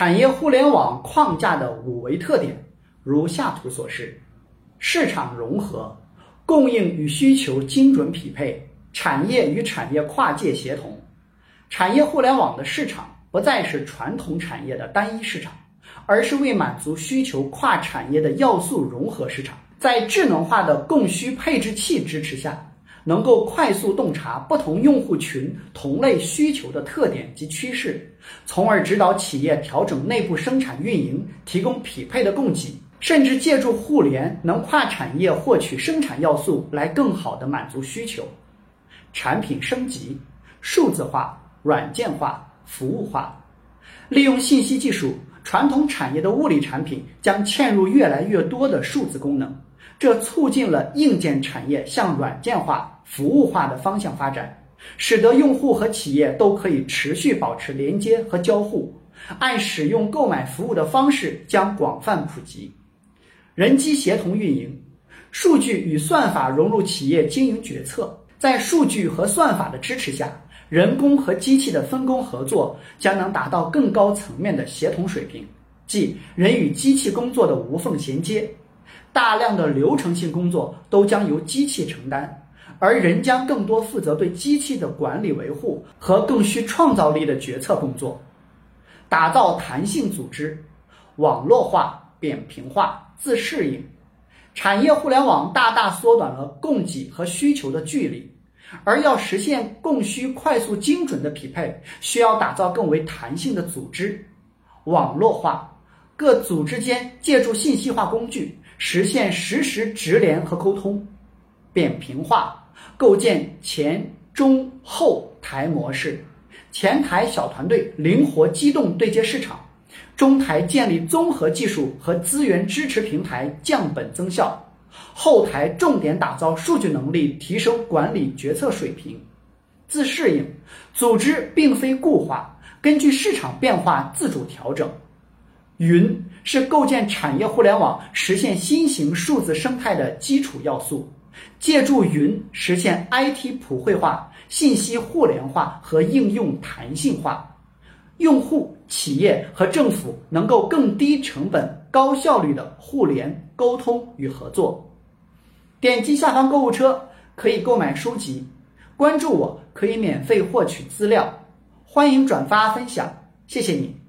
产业互联网框架的五维特点如下图所示：市场融合、供应与需求精准匹配、产业与产业跨界协同。产业互联网的市场不再是传统产业的单一市场，而是为满足需求跨产业的要素融合市场。在智能化的供需配置器支持下。能够快速洞察不同用户群同类需求的特点及趋势，从而指导企业调整内部生产运营，提供匹配的供给，甚至借助互联能跨产业获取生产要素来更好的满足需求。产品升级、数字化、软件化、服务化，利用信息技术，传统产业的物理产品将嵌入越来越多的数字功能。这促进了硬件产业向软件化、服务化的方向发展，使得用户和企业都可以持续保持连接和交互，按使用购买服务的方式将广泛普及。人机协同运营，数据与算法融入企业经营决策，在数据和算法的支持下，人工和机器的分工合作将能达到更高层面的协同水平，即人与机器工作的无缝衔接。大量的流程性工作都将由机器承担，而人将更多负责对机器的管理维护和更需创造力的决策工作。打造弹性组织，网络化、扁平化、自适应。产业互联网大大缩短了供给和需求的距离，而要实现供需快速精准的匹配，需要打造更为弹性的组织。网络化，各组织间借助信息化工具。实现实时直连和沟通，扁平化，构建前中后台模式，前台小团队灵活机动对接市场，中台建立综合技术和资源支持平台降本增效，后台重点打造数据能力，提升管理决策水平。自适应，组织并非固化，根据市场变化自主调整。云是构建产业互联网、实现新型数字生态的基础要素。借助云实现 IT 普惠化、信息互联化和应用弹性化，用户、企业和政府能够更低成本、高效率的互联沟通与合作。点击下方购物车可以购买书籍，关注我可以免费获取资料。欢迎转发分享，谢谢你。